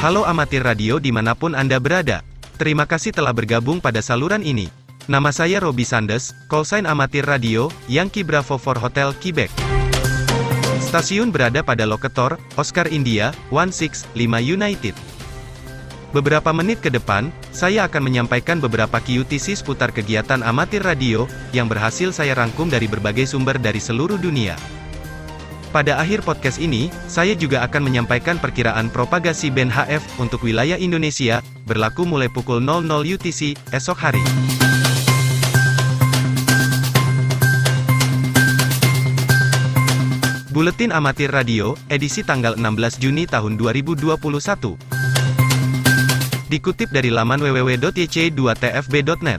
Halo amatir radio di mana pun Anda berada. Terima kasih telah bergabung pada saluran ini. Nama saya Robi Sandes, callsign amatir radio, Yankee Bravo for Hotel Quebec. Stasiun berada pada lokator, Oscar India, 165 United. Beberapa menit ke depan, saya akan menyampaikan beberapa QTC seputar kegiatan amatir radio, yang berhasil saya rangkum dari berbagai sumber dari seluruh dunia. Pada akhir podcast ini, saya juga akan menyampaikan perkiraan propagasi band HF untuk wilayah Indonesia, berlaku mulai pukul 00 UTC, esok hari. Buletin Amatir Radio, edisi tanggal 16 Juni tahun 2021. Dikutip dari laman www.yc2tfb.net.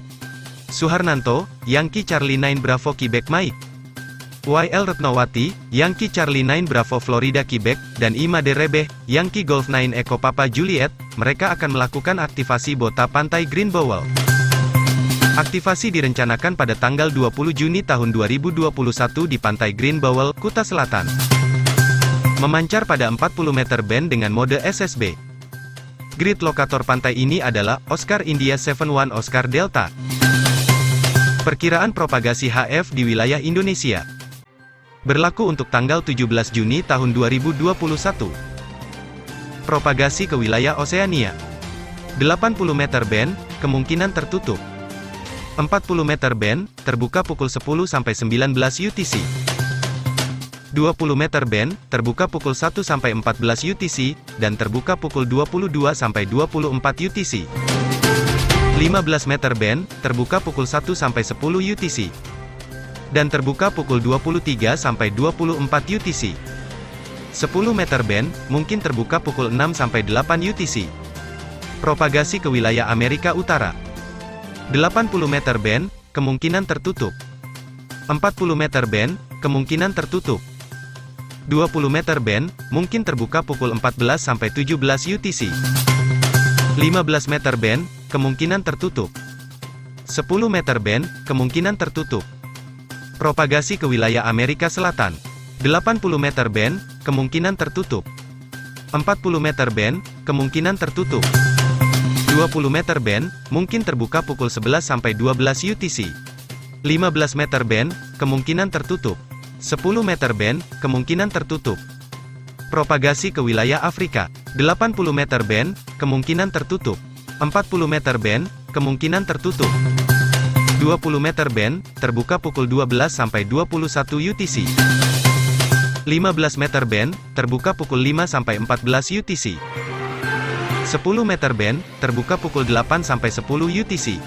Suharnanto, Yankee Charlie 9 Bravo Quebec Mike. YL Retnowati, Yankee Charlie 9 Bravo Florida Quebec, dan Ima Derebeh, Yankee Golf 9 Echo Papa Juliet, mereka akan melakukan aktivasi Bota Pantai Green Bowl. Aktivasi direncanakan pada tanggal 20 Juni tahun 2021 di Pantai Green Bowl, Kuta Selatan. Memancar pada 40 meter band dengan mode SSB. Grid lokator pantai ini adalah Oscar India 71 Oscar Delta. Perkiraan propagasi HF di wilayah Indonesia. Berlaku untuk tanggal 17 Juni tahun 2021. Propagasi ke wilayah Oseania. 80 meter band, kemungkinan tertutup. 40 meter band, terbuka pukul 10 sampai 19 UTC. 20 meter band, terbuka pukul 1 sampai 14 UTC, dan terbuka pukul 22 sampai 24 UTC. 15 meter band, terbuka pukul 1 sampai 10 UTC dan terbuka pukul 23 sampai 24 UTC. 10 meter band, mungkin terbuka pukul 6 sampai 8 UTC. Propagasi ke wilayah Amerika Utara. 80 meter band, kemungkinan tertutup. 40 meter band, kemungkinan tertutup. 20 meter band, mungkin terbuka pukul 14 sampai 17 UTC. 15 meter band, kemungkinan tertutup. 10 meter band, kemungkinan tertutup. Propagasi ke wilayah Amerika Selatan. 80 meter band, kemungkinan tertutup. 40 meter band, kemungkinan tertutup. 20 meter band, mungkin terbuka pukul 11 sampai 12 UTC. 15 meter band, kemungkinan tertutup. 10 meter band, kemungkinan tertutup. Propagasi ke wilayah Afrika. 80 meter band, kemungkinan tertutup. 40 meter band, kemungkinan tertutup. 20 meter band, terbuka pukul 12 sampai 21 UTC. 15 meter band, terbuka pukul 5 sampai 14 UTC. 10 meter band, terbuka pukul 8 sampai 10 UTC.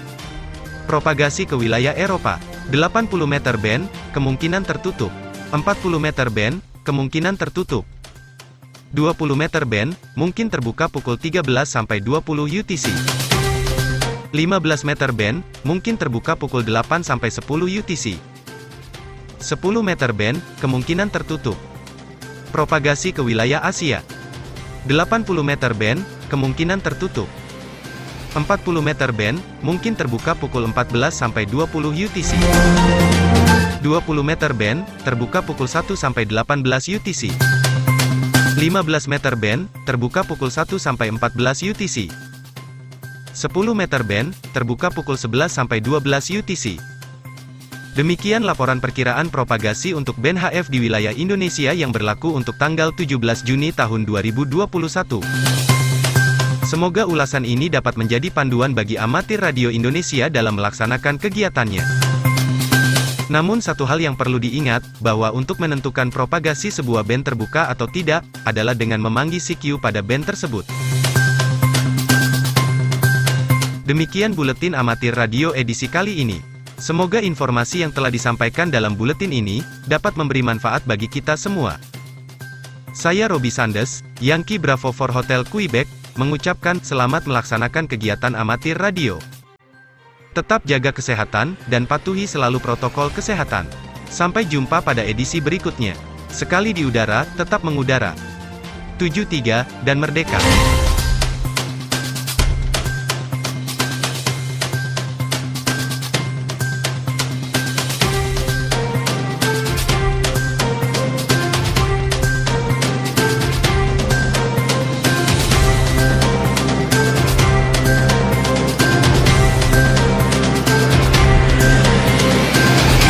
Propagasi ke wilayah Eropa. 80 meter band, kemungkinan tertutup. 40 meter band, kemungkinan tertutup. 20 meter band, mungkin terbuka pukul 13 sampai 20 UTC. 15 meter band, mungkin terbuka pukul 8 sampai 10 UTC. 10 meter band, kemungkinan tertutup. Propagasi ke wilayah Asia. 80 meter band, kemungkinan tertutup. 40 meter band, mungkin terbuka pukul 14 sampai 20 UTC. 20 meter band, terbuka pukul 1 sampai 18 UTC. 15 meter band, terbuka pukul 1 sampai 14 UTC. 10 meter band, terbuka pukul 11 sampai 12 UTC. Demikian laporan perkiraan propagasi untuk band HF di wilayah Indonesia yang berlaku untuk tanggal 17 Juni tahun 2021. Semoga ulasan ini dapat menjadi panduan bagi amatir radio Indonesia dalam melaksanakan kegiatannya. Namun satu hal yang perlu diingat, bahwa untuk menentukan propagasi sebuah band terbuka atau tidak, adalah dengan memanggil CQ pada band tersebut. Demikian buletin amatir radio edisi kali ini. Semoga informasi yang telah disampaikan dalam buletin ini dapat memberi manfaat bagi kita semua. Saya Robi Sandes, Yankee Bravo for Hotel Quebec, mengucapkan selamat melaksanakan kegiatan amatir radio. Tetap jaga kesehatan dan patuhi selalu protokol kesehatan. Sampai jumpa pada edisi berikutnya. Sekali di udara, tetap mengudara. 73 dan merdeka.